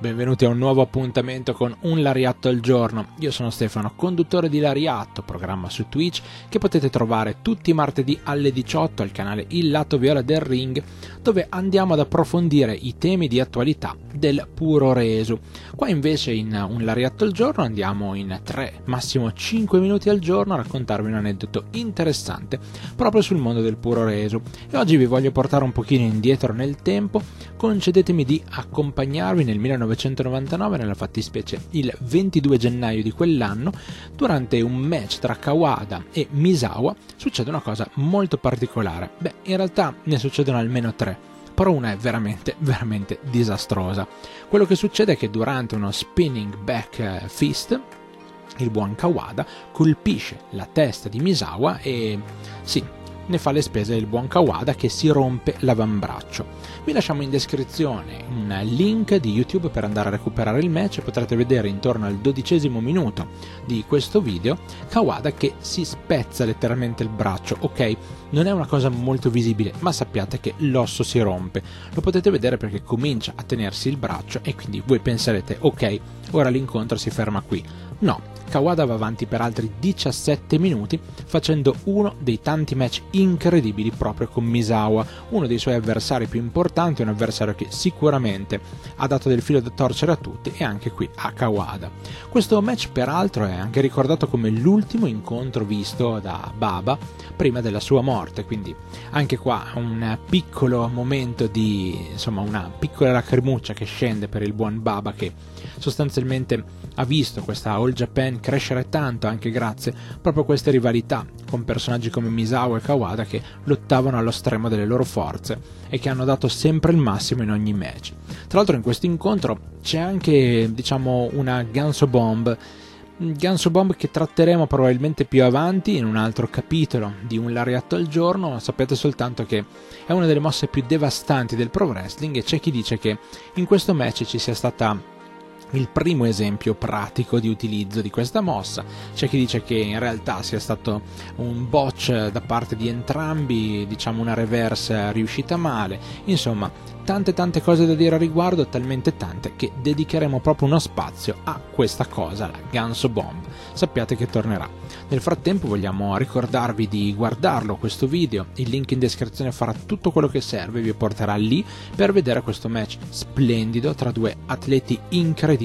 Benvenuti a un nuovo appuntamento con Un Lariatto al giorno. Io sono Stefano, conduttore di Lariatto, programma su Twitch che potete trovare tutti i martedì alle 18 al canale Il Lato Viola del Ring, dove andiamo ad approfondire i temi di attualità del puro reso. Qua invece in Un Lariatto al giorno andiamo in 3, massimo 5 minuti al giorno a raccontarvi un aneddoto interessante proprio sul mondo del puro reso. E oggi vi voglio portare un pochino indietro nel tempo, concedetemi di accompagnarvi nel 19 1999, nella fattispecie il 22 gennaio di quell'anno, durante un match tra Kawada e Misawa, succede una cosa molto particolare. Beh, in realtà ne succedono almeno tre, però una è veramente, veramente disastrosa. Quello che succede è che durante uno spinning back eh, fist, il buon Kawada colpisce la testa di Misawa e sì, ne fa le spese il buon Kawada che si rompe l'avambraccio. Vi lasciamo in descrizione un link di YouTube per andare a recuperare il match, potrete vedere intorno al dodicesimo minuto di questo video Kawada che si spezza letteralmente il braccio, ok? Non è una cosa molto visibile, ma sappiate che l'osso si rompe. Lo potete vedere perché comincia a tenersi il braccio e quindi voi penserete, ok, ora l'incontro si ferma qui. No, Kawada va avanti per altri 17 minuti facendo uno dei tanti match incredibili proprio con Misawa, uno dei suoi avversari più importanti, un avversario che sicuramente ha dato del filo da torcere a tutti e anche qui a Kawada. Questo match peraltro è anche ricordato come l'ultimo incontro visto da Baba prima della sua morte, quindi anche qua un piccolo momento di insomma una piccola lacrimuccia che scende per il buon Baba che sostanzialmente ha visto questa All Japan crescere tanto anche grazie proprio a queste rivalità con personaggi come Misawa e Kawada che lottavano allo stremo delle loro forze e che hanno dato sempre il massimo in ogni match. Tra l'altro in questo incontro c'è anche diciamo una Ganso Bomb Ganso Bomb che tratteremo probabilmente più avanti in un altro capitolo di un lariatto al giorno, sapete soltanto che è una delle mosse più devastanti del pro wrestling e c'è chi dice che in questo match ci sia stata il primo esempio pratico di utilizzo di questa mossa. C'è chi dice che in realtà sia stato un botch da parte di entrambi, diciamo una reverse riuscita male. Insomma, tante tante cose da dire a riguardo, talmente tante che dedicheremo proprio uno spazio a questa cosa, la Ganso Bomb. Sappiate che tornerà. Nel frattempo vogliamo ricordarvi di guardarlo questo video, il link in descrizione farà tutto quello che serve, vi porterà lì per vedere questo match splendido tra due atleti incredibili,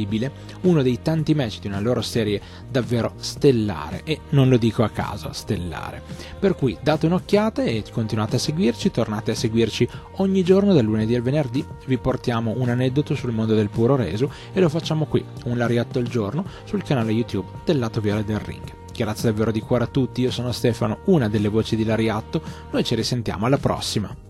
uno dei tanti match di una loro serie davvero stellare e non lo dico a caso, stellare. Per cui date un'occhiata e continuate a seguirci, tornate a seguirci ogni giorno dal lunedì al venerdì, vi portiamo un aneddoto sul mondo del puro reso e lo facciamo qui, un lariatto al giorno, sul canale YouTube del lato viola del ring. Grazie davvero di cuore a tutti, io sono Stefano, una delle voci di Lariatto, noi ci risentiamo alla prossima.